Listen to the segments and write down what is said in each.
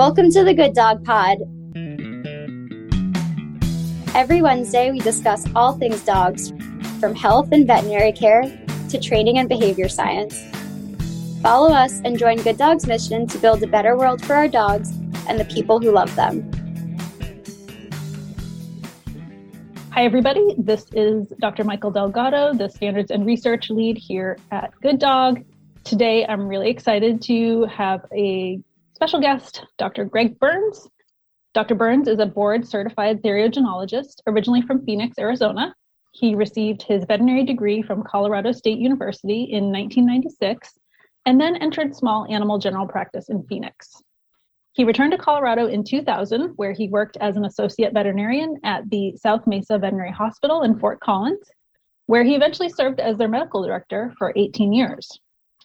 Welcome to the Good Dog Pod. Every Wednesday, we discuss all things dogs, from health and veterinary care to training and behavior science. Follow us and join Good Dog's mission to build a better world for our dogs and the people who love them. Hi, everybody. This is Dr. Mikel Delgado, the Standards and Research Lead here at Good Dog. Today, I'm really excited to have a special guest, Dr. Greg Burns. Dr. Burns is a board certified theriogenologist, originally from Phoenix, Arizona. He received his veterinary degree from Colorado State University in 1996 and then entered small animal general practice in Phoenix. He returned to Colorado in 2000, where he worked as an associate veterinarian at the South Mesa Veterinary Hospital in Fort Collins, where he eventually served as their medical director for 18 years.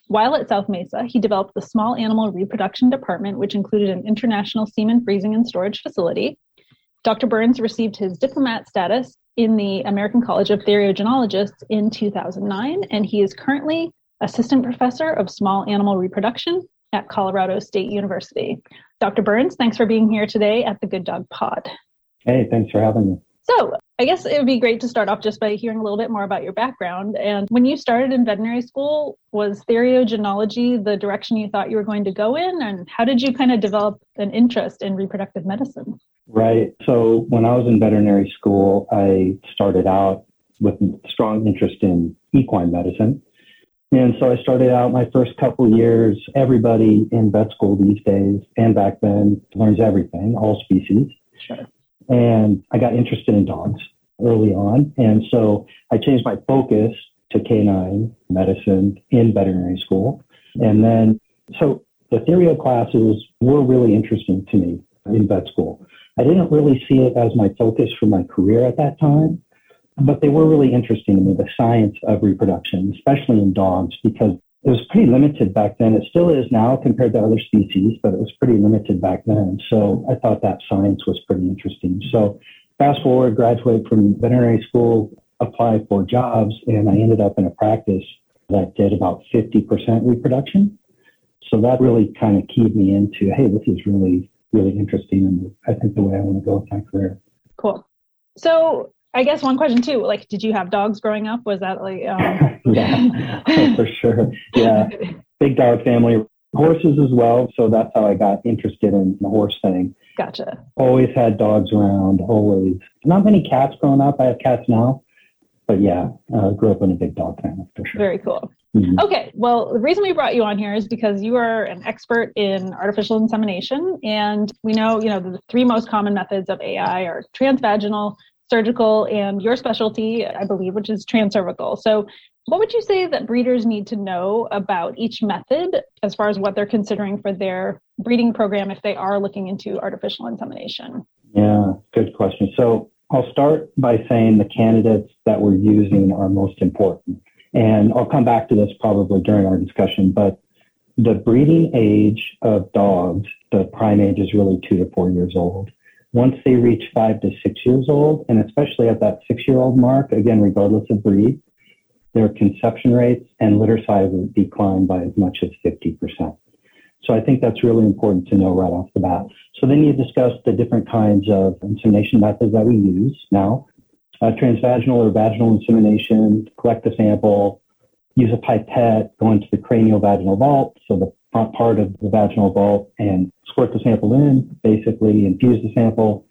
While at South Mesa, he developed the small animal reproduction department, which included an international semen freezing and storage facility. Dr. Burns received his diplomate status in the American College of Theriogenologists in 2009, and he is currently assistant professor of small animal reproduction at Colorado State University. Dr. Burns, thanks for being here today at the Good Dog Pod. Hey, thanks for having me. So, I guess it would be great to start off just by hearing a little bit more about your background. And when you started in veterinary school, was theriogenology the direction you thought you were going to go in? And how did you kind of develop an interest in reproductive medicine? Right. So, when I was in veterinary school, I started out with strong interest in equine medicine. And so I started out my first couple years. Everybody in vet school these days and back then learns everything, all species. Sure. And I got interested in dogs early on. And so I changed my focus to canine medicine in veterinary school. And then, so the therio classes were really interesting to me in vet school. I didn't really see it as my focus for my career at that time, but they were really interesting to me, the science of reproduction, especially in dogs, because it was pretty limited back then. It still is now compared to other species, but it was pretty limited back then. So I thought that science was pretty interesting. So fast forward, graduate from veterinary school, apply for jobs, and I ended up in a practice that did about 50% reproduction. So that really kind of keyed me into, hey, this is really, really interesting. And I think the way I want to go with my career. Cool. So I guess one question too, like, did you have dogs growing up? Was that like, um... yeah, for sure. Yeah. Big dog family, horses as well. So that's how I got interested in the horse thing. Gotcha. Always had dogs around, always. Not many cats growing up. I have cats now. But yeah, uh, grew up in a big dog family for sure. Very cool. Mm-hmm. Okay, well, the reason we brought you on here is because you are an expert in artificial insemination, and we know, you know, the three most common methods of AI are transvaginal, surgical and your specialty, I believe, which is transcervical. So, what would you say that breeders need to know about each method as far as what they're considering for their breeding program if they are looking into artificial insemination? Yeah, good question. So, I'll start by saying the candidates that we're using are most important. And I'll come back to this probably during our discussion, but the breeding age of dogs, the prime age is really two to four years old once they reach five to six years old, and especially at that six year old mark, again, regardless of breed, their conception rates and litter size decline by as much as 50%. So I think that's really important to know right off the bat. So then you discuss the different kinds of insemination methods that we use now. Uh, transvaginal or vaginal insemination, collect the sample, use a pipette, go into the cranial vaginal vault, so the front part of the vaginal vault, and squirt the sample in, basically infuse the sample.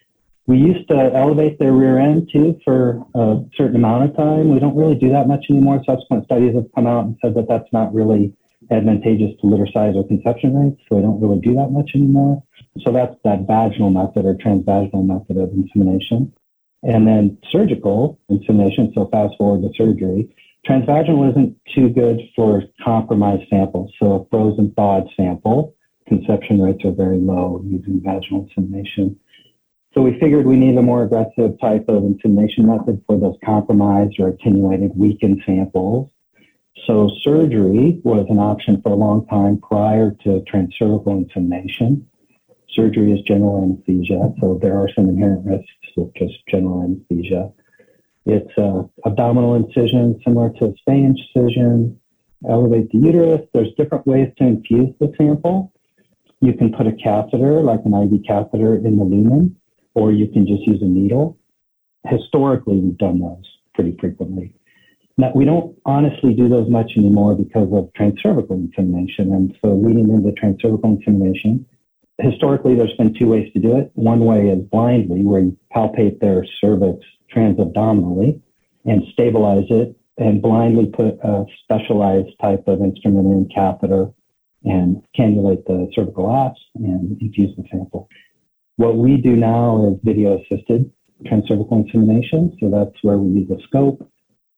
We used to elevate their rear end too for a certain amount of time. We don't really do that much anymore. Subsequent studies have come out and said that that's not really advantageous to litter size or conception rates, so we don't really do that much anymore. So that's that vaginal method or transvaginal method of insemination. And then surgical insemination, so fast forward to surgery. Transvaginal isn't too good for compromised samples. So a frozen thawed sample conception rates are very low using vaginal insemination. So we figured we need a more aggressive type of insemination method for those compromised or attenuated weakened samples. So surgery was an option for a long time prior to transcervical insemination. Surgery is general anesthesia, so there are some inherent risks with just general anesthesia. It's a abdominal incision similar to a spay incision. Elevate the uterus. There's different ways to infuse the sample you can put a catheter, like an IV catheter, in the lumen, or you can just use a needle. Historically, we've done those pretty frequently. Now, we don't honestly do those much anymore because of transcervical insemination. And so leading into transcervical insemination, historically, there's been two ways to do it. One way is blindly, where you palpate their cervix transabdominally and stabilize it and blindly put a specialized type of instrument in catheter and cannulate the cervical apse and infuse the sample. What we do now is video assisted transcervical insemination. So that's where we use a scope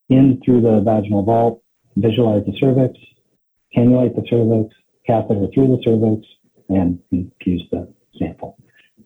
in through the vaginal vault, visualize the cervix, cannulate the cervix, catheter through the cervix, and infuse the sample.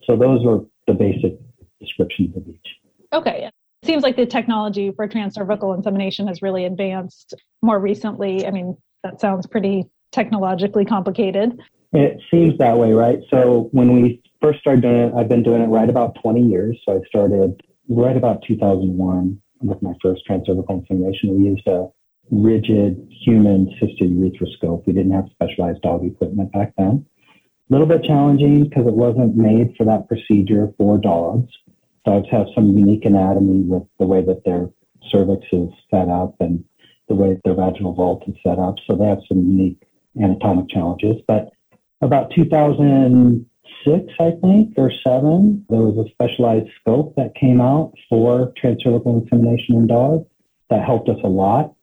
So those are the basic descriptions of each. Okay. Seems like the technology for transcervical insemination has really advanced more recently. I mean, that sounds pretty technologically complicated. It seems that way, right? So when we first started doing it, I've been doing it right about 20 years. So I started right about 2001 with my first transcervical insemination. We used a rigid human assisted urethroscope. We didn't have specialized dog equipment back then. A little bit challenging because it wasn't made for that procedure for dogs. Dogs have some unique anatomy with the way that their cervix is set up and the way their vaginal vault is set up. So they have some unique anatomic challenges. But about 2006, I think, or seven, there was a specialized scope that came out for transcervical insemination in dogs that helped us a lot.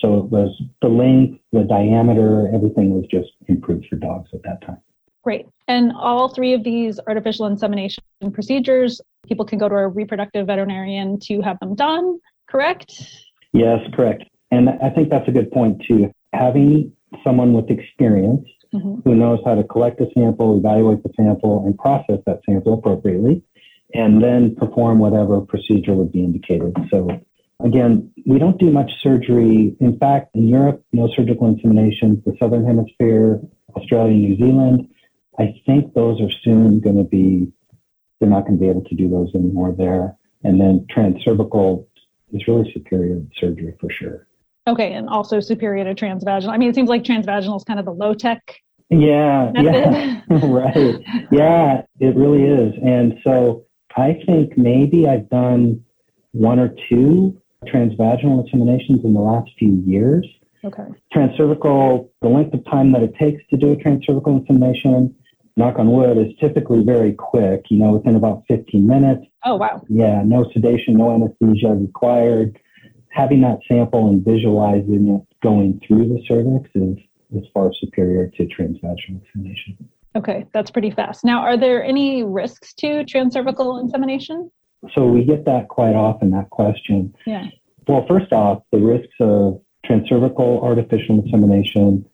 So it was the length, the diameter, everything was just improved for dogs at that time. Great. And all three of these artificial insemination procedures, people can go to a reproductive veterinarian to have them done, correct? Yes, correct. And I think that's a good point too. Having someone with experience mm-hmm. who knows how to collect a sample, evaluate the sample, and process that sample appropriately, and then perform whatever procedure would be indicated. So again, we don't do much surgery. In fact, in Europe, no surgical insemination. The Southern Hemisphere, Australia, New Zealand, I think those are soon going to be, they're not going to be able to do those anymore there. And then transcervical is really superior surgery for sure. Okay, and also superior to transvaginal. I mean, it seems like transvaginal is kind of the low tech. Yeah, yeah, right. Yeah, it really is. And so I think maybe I've done one or two transvaginal inseminations in the last few years. Okay. Transcervical, the length of time that it takes to do a transcervical insemination, knock on wood, is typically very quick, you know, within about 15 minutes. Oh, wow. Yeah, no sedation, no anesthesia required having that sample and visualizing it going through the cervix is, is far superior to transvaginal insemination. Okay, that's pretty fast. Now, are there any risks to transcervical insemination? So we get that quite often, that question. Yeah. Well, first off, the risks of transcervical artificial insemination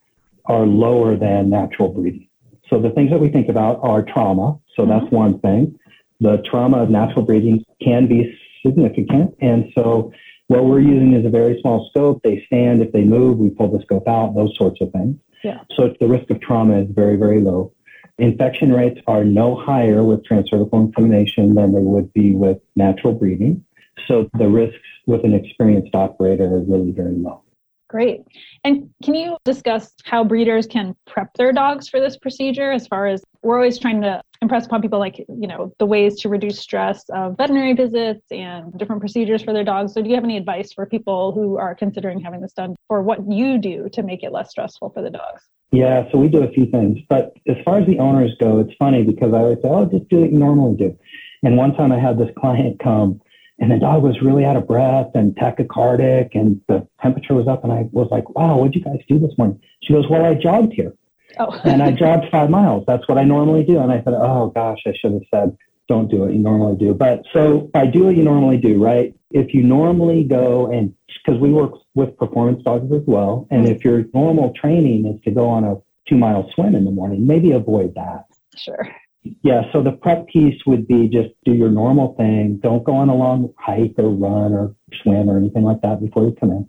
are lower than natural breeding. So the things that we think about are trauma. So mm-hmm. that's one thing. The trauma of natural breeding can be significant. And so what we're using is a very small scope. They stand. If they move, we pull the scope out, those sorts of things. Yeah. So the risk of trauma is very, very low. Infection rates are no higher with transcervical insemination than they would be with natural breeding. So the risks with an experienced operator are really very low. Great. And can you discuss how breeders can prep their dogs for this procedure as far as we're always trying to impress upon people like, you know, the ways to reduce stress of veterinary visits and different procedures for their dogs. So do you have any advice for people who are considering having this done or what you do to make it less stressful for the dogs? Yeah, so we do a few things. But as far as the owners go, it's funny because I always say, oh, just do what you normally do. And one time I had this client come and the dog was really out of breath and tachycardic and the temperature was up and I was like, wow, what'd you guys do this morning? She goes, well, I jogged here. Oh. and I jogged five miles. That's what I normally do. And I said, oh gosh, I should have said, don't do what you normally do. But so I do what you normally do, right? If you normally go and because we work with performance dogs as well. And if your normal training is to go on a two mile swim in the morning, maybe avoid that. Sure. Yeah, so the prep piece would be just do your normal thing. Don't go on a long hike or run or swim or anything like that before you come in.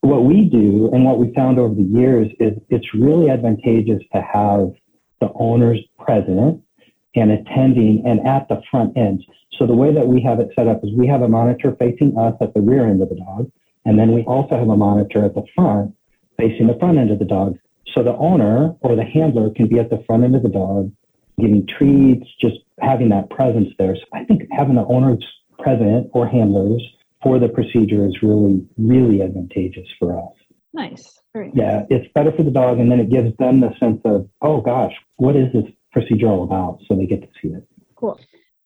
What we do and what we found over the years is it's really advantageous to have the owners present and attending and at the front end. So the way that we have it set up is we have a monitor facing us at the rear end of the dog, and then we also have a monitor at the front facing the front end of the dog. So the owner or the handler can be at the front end of the dog giving treats, just having that presence there. So I think having the owners present or handlers for the procedure is really, really advantageous for us. Nice. Very yeah, it's better for the dog, and then it gives them the sense of, oh gosh, what is this procedure all about? So they get to see it. Cool.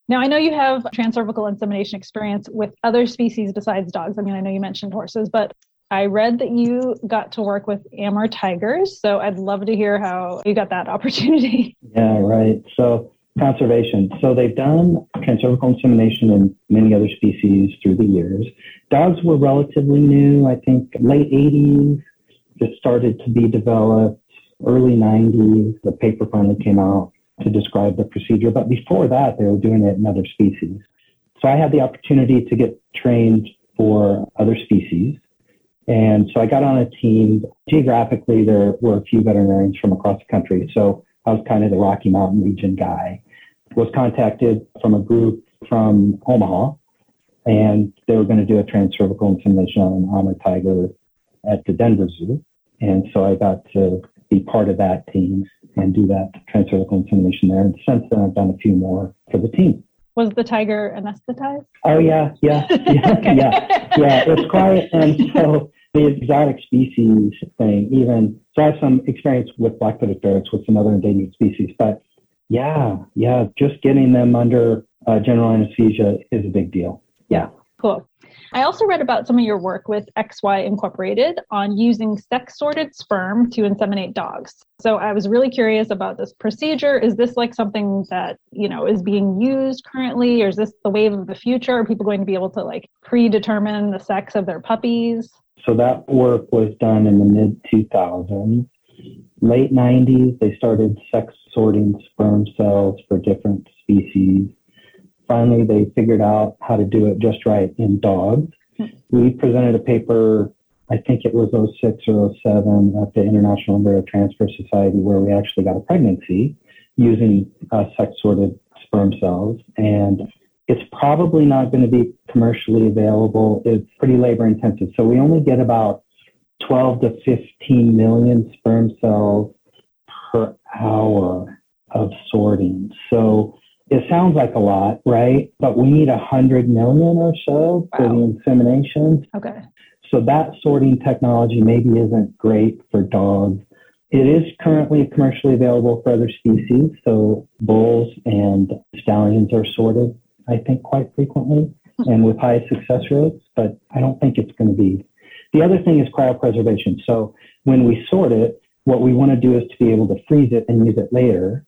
Now, I know you have transcervical insemination experience with other species besides dogs. I mean, I know you mentioned horses, but I read that you got to work with Amur tigers. So I'd love to hear how you got that opportunity. Yeah, right. So conservation. So they've done transcervical insemination in many other species through the years. Dogs were relatively new, I think late 80s, just started to be developed. Early 90s, the paper finally came out to describe the procedure. But before that, they were doing it in other species. So I had the opportunity to get trained for other species. And so I got on a team. Geographically, there were a few veterinarians from across the country. So I was kind of the Rocky Mountain region guy. Was contacted from a group from Omaha, and they were going to do a transcervical insemination on an Amur tiger at the Denver Zoo. And so I got to be part of that team and do that transcervical insemination there. And since then, I've done a few more for the team. Was the tiger anesthetized? Oh yeah, yeah, yeah, yeah, yeah. It's quiet, and so the exotic species thing. Even so, I have some experience with black-footed ferrets with some other endangered species, but yeah, yeah, just getting them under uh, general anesthesia is a big deal. Yeah, cool. I also read about some of your work with XY Incorporated on using sex sorted sperm to inseminate dogs. So I was really curious about this procedure. Is this like something that, you know, is being used currently or is this the wave of the future? Are people going to be able to like predetermine the sex of their puppies? So that work was done in the mid 2000s. Late 90s, they started sex sorting sperm cells for different species finally they figured out how to do it just right in dogs. We presented a paper, I think it was 06 or 07 at the International Embryo Transfer Society where we actually got a pregnancy using uh, sex sorted sperm cells. And it's probably not going to be commercially available. It's pretty labor intensive. So we only get about 12 to 15 million sperm cells per hour of sorting. So it sounds like a lot, right? But we need a hundred million or so for the insemination. Okay. So that sorting technology maybe isn't great for dogs. It is currently commercially available for other species. So bulls and stallions are sorted, I think, quite frequently hmm. and with high success rates, but I don't think it's going to be. The other thing is cryopreservation. So when we sort it, what we want to do is to be able to freeze it and use it later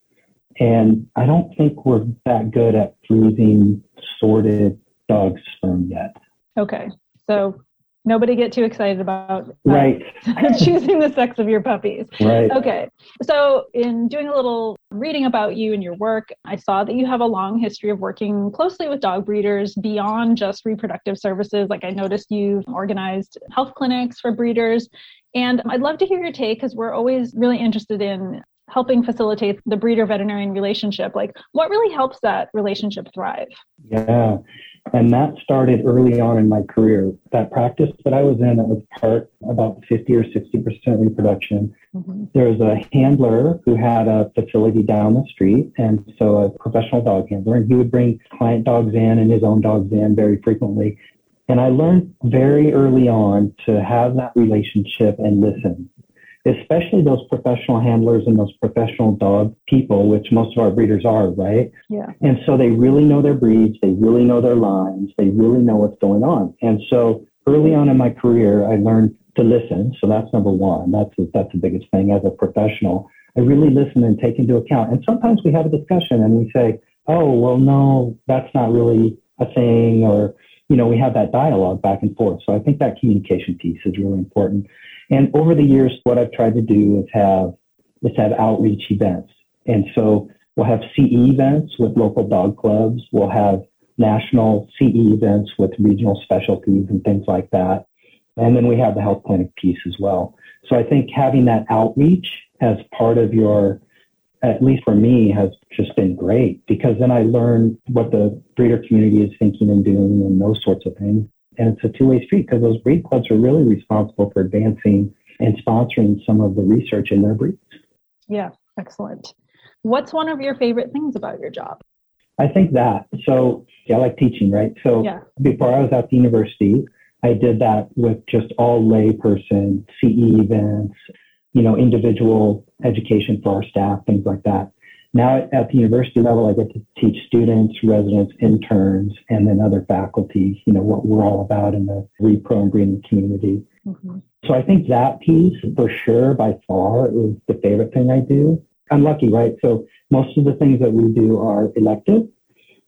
and I don't think we're that good at freezing sorted dog sperm yet. Okay. So nobody get too excited about uh, right choosing the sex of your puppies. Right. Okay. So in doing a little reading about you and your work, I saw that you have a long history of working closely with dog breeders beyond just reproductive services. Like I noticed you've organized health clinics for breeders. And I'd love to hear your take because we're always really interested in helping facilitate the breeder veterinarian relationship like what really helps that relationship thrive? Yeah and that started early on in my career. That practice that i was in that was part about 50 or 60 percent reproduction. Mm-hmm. there was a handler who had a facility down the street and so a professional dog handler and he would bring client dogs in and his own dogs in very frequently. And i learned very early on to have that relationship and listen especially those professional handlers and those professional dog people, which most of our breeders are, right? Yeah. And so they really know their breeds, they really know their lines, they really know what's going on. And so early on in my career, I learned to listen. So that's number one. That's that's the biggest thing as a professional. I really listen and take into account. And sometimes we have a discussion and we say, "Oh, well, no, that's not really a thing," or you know, we have that dialogue back and forth. So I think that communication piece is really important. And over the years, what I've tried to do is have is have outreach events. And so we'll have CE events with local dog clubs. We'll have national CE events with regional specialties and things like that. And then we have the health clinic piece as well. So I think having that outreach as part of your, at least for me, has just been great because then I learn what the breeder community is thinking and doing and those sorts of things and it's a two-way street because those breed clubs are really responsible for advancing and sponsoring some of the research in their breeds. Yeah, excellent. What's one of your favorite things about your job? I think that. So, yeah, I like teaching, right? So, yeah. before I was at the university, I did that with just all layperson CE events, you know, individual education for our staff, things like that. Now at the university level, I get to teach students, residents, interns, and then other faculty, you know, what we're all about in the repro and breeding community. Mm-hmm. So I think that piece for sure by far is the favorite thing I do. I'm lucky, right? So most of the things that we do are elective.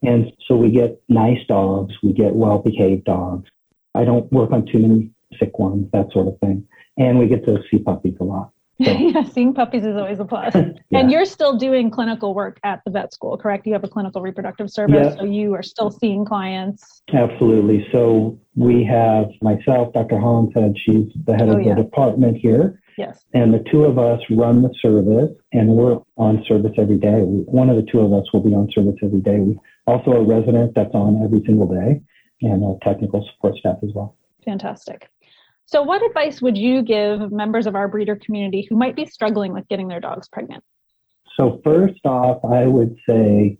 And so we get nice dogs, we get well behaved dogs. I don't work on too many sick ones, that sort of thing. And we get to see puppies a lot. Yeah, seeing puppies is always a plus. yeah. And you're still doing clinical work at the vet school, correct? You have a clinical reproductive service, yeah. so you are still seeing clients. Absolutely. So we have myself, Dr. Hollinshead, she's the head oh, of the department here. Yes. And the two of us run the service, and we're on service every day. One of the two of us will be on service every day. We also a resident that's on every single day, and a technical support staff as well. Fantastic. So, what advice would you give members of our breeder community who might be struggling with getting their dogs pregnant? So, first off, I would say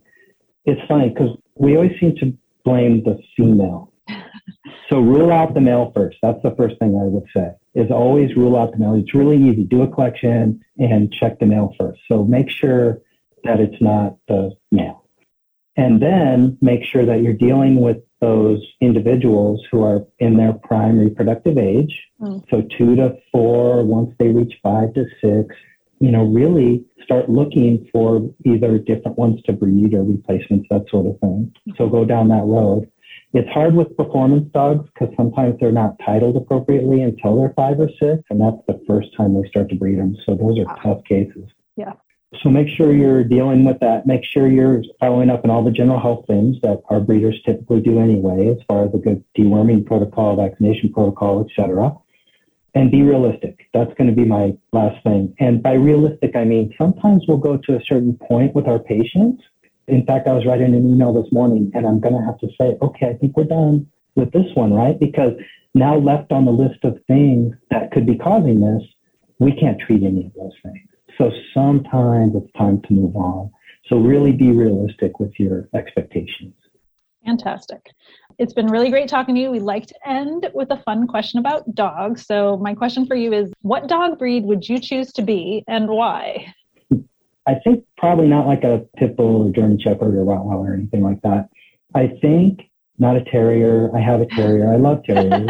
it's funny because we always seem to blame the female. so, rule out the male first. That's the first thing I would say. Is always rule out the male. It's really easy. Do a collection and check the male first. So, make sure that it's not the male. And then make sure that you're dealing with those individuals who are in their prime reproductive age. Mm. So two to four, once they reach five to six, you know, really start looking for either different ones to breed or replacements, that sort of thing. So go down that road. It's hard with performance dogs because sometimes they're not titled appropriately until they're five or six, and that's the first time they start to breed them. So those are wow. tough cases. Yeah. So make sure you're dealing with that. Make sure you're following up on all the general health things that our breeders typically do anyway, as far as a good deworming protocol, vaccination protocol, etc. And be realistic. That's going to be my last thing. And by realistic, I mean sometimes we'll go to a certain point with our patients. In fact, I was writing an email this morning, and I'm going to have to say, okay, I think we're done with this one, right? Because now left on the list of things that could be causing this, we can't treat any of those things. So sometimes it's time to move on. So really be realistic with your expectations. Fantastic. It's been really great talking to you. We like to end with a fun question about dogs. So my question for you is what dog breed would you choose to be and why? I think probably not like a pit bull or German shepherd or Rottweiler or anything like that. I think not a terrier. I have a terrier. I love terriers,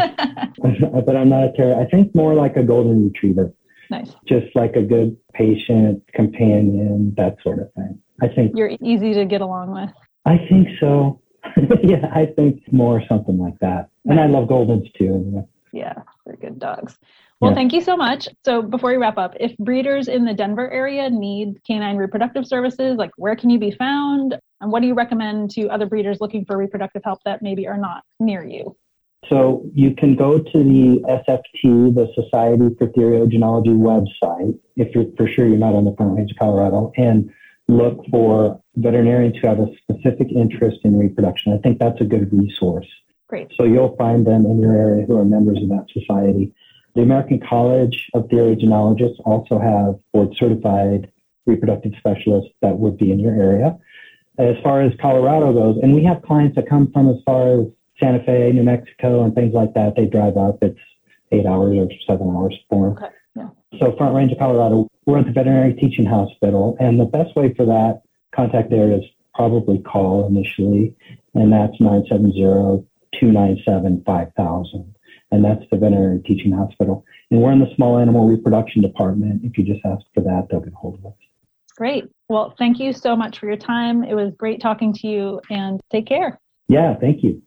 but I'm not a terrier. I think more like a golden retriever. Nice. Just like a good patient, companion, that sort of thing. I think you're easy to get along with. I think so. yeah, I think more something like that. And I love Goldens too. Yeah, they're good dogs. Well, yeah. thank you so much. So, before we wrap up, if breeders in the Denver area need canine reproductive services, like where can you be found? And what do you recommend to other breeders looking for reproductive help that maybe are not near you? So you can go to the SFT, the Society for Theriogenology website, if you're for sure you're not on the front range of Colorado, and look for veterinarians who have a specific interest in reproduction. I think that's a good resource. Great. So you'll find them in your area who are members of that society. The American College of Theriogenologists also have board certified reproductive specialists that would be in your area. As far as Colorado goes, and we have clients that come from as far as Santa Fe, New Mexico, and things like that. They drive up. It's eight hours or seven hours for them. Okay. Yeah. So Front Range of Colorado, we're at the Veterinary Teaching Hospital, and the best way for that contact there is probably call initially, and that's 970-297-5000. And that's the Veterinary Teaching Hospital. And we're in the small animal reproduction department. If you just ask for that, they'll get hold of us. Great. Well, thank you so much for your time. It was great talking to you, and take care. Yeah, thank you.